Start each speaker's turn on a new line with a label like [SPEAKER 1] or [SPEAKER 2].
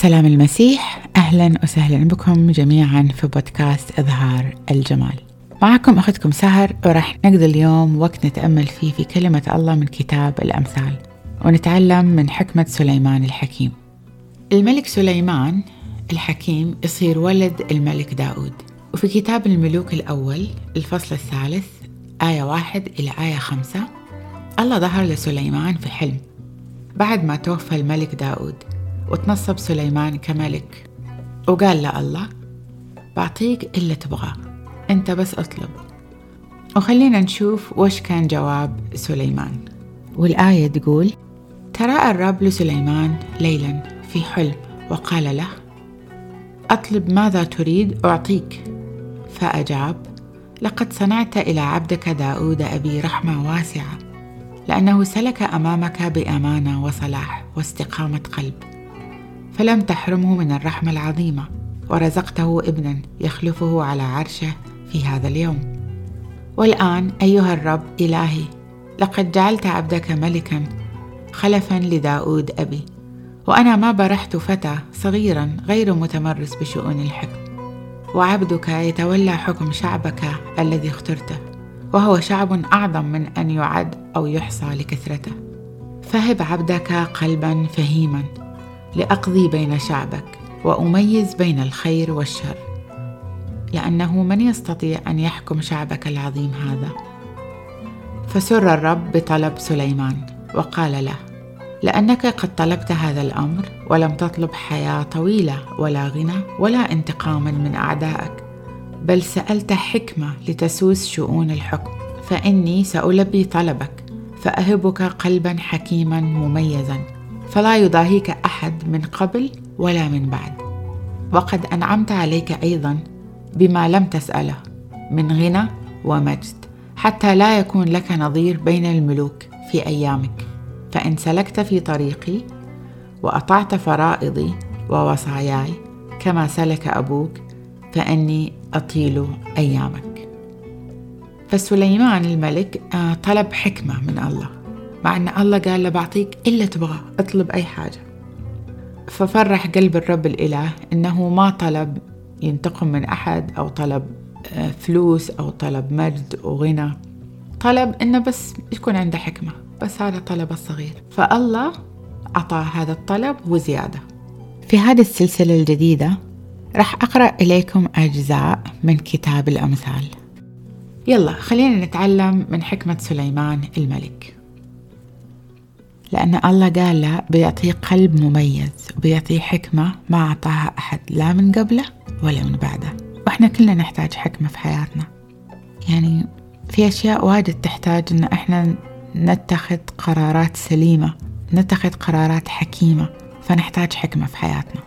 [SPEAKER 1] سلام المسيح. أهلا وسهلا بكم جميعا في بودكاست إظهار الجمال. معكم أختكم سهر وراح نقضي اليوم وقت نتأمل فيه في كلمة الله من كتاب الأمثال ونتعلم من حكمة سليمان الحكيم. الملك سليمان الحكيم يصير ولد الملك داود. وفي كتاب الملوك الأول الفصل الثالث آية واحد إلى آية خمسة الله ظهر لسليمان في حلم. بعد ما توفى الملك داود وتنصب سليمان كملك. وقال له الله بعطيك اللي تبغاه. انت بس اطلب. وخلينا نشوف وش كان جواب سليمان. والآية تقول تراءى الرب لسليمان ليلا في حلم وقال له أطلب ماذا تريد أعطيك. فأجاب لقد صنعت إلى عبدك داود أبي رحمة واسعة لأنه سلك أمامك بأمانة وصلاح واستقامة قلب. فلم تحرمه من الرحمة العظيمة ورزقته ابنا يخلفه على عرشه في هذا اليوم. والآن أيها الرب إلهي لقد جعلت عبدك ملكا خلفا لداود أبي وأنا ما برحت فتى صغيرا غير متمرس بشؤون الحكم. وعبدك يتولى حكم شعبك الذي اخترته وهو شعب أعظم من أن يعد أو يحصى لكثرته. فهب عبدك قلبا فهيما. لأقضي بين شعبك وأميز بين الخير والشر لأنه من يستطيع أن يحكم شعبك العظيم هذا. فسر الرب بطلب سليمان وقال له لأنك قد طلبت هذا الأمر ولم تطلب حياة طويلة ولا غنى ولا انتقاما من أعدائك بل سألت حكمة لتسوس شؤون الحكم. فإني سألبي طلبك فأهبك قلبا حكيما مميزا فلا يضاهيك أحد من قبل ولا من بعد. وقد أنعمت عليك أيضا بما لم تسأله من غنى ومجد حتى لا يكون لك نظير بين الملوك في أيامك. فإن سلكت في طريقي وأطعت فرائضي ووصاياي كما سلك أبوك فإني أطيل أيامك. فسليمان الملك آه، طلب حكمة من الله مع أن الله قال له بعطيك إلا تبغى اطلب أي حاجة. ففرح قلب الرب الإله إنه ما طلب ينتقم من أحد أو طلب آه، فلوس أو طلب مجد وغنى طلب إنه بس يكون عنده حكمة بس هذا طلب الصغير. فالله أعطاه هذا الطلب وزيادة. في هذه السلسلة الجديدة راح أقرأ إليكم أجزاء من كتاب الأمثال. يلا خلينا نتعلم من حكمة سليمان الملك. لأن الله قال له بيعطيه قلب مميز وبيعطيه حكمة ما أعطاها أحد لا من قبله ولا من بعده. وإحنا كلنا نحتاج حكمة في حياتنا. يعني في أشياء واجد تحتاج إن إحنا نتخذ قرارات سليمة نتخذ قرارات حكيمة فنحتاج حكمة في حياتنا.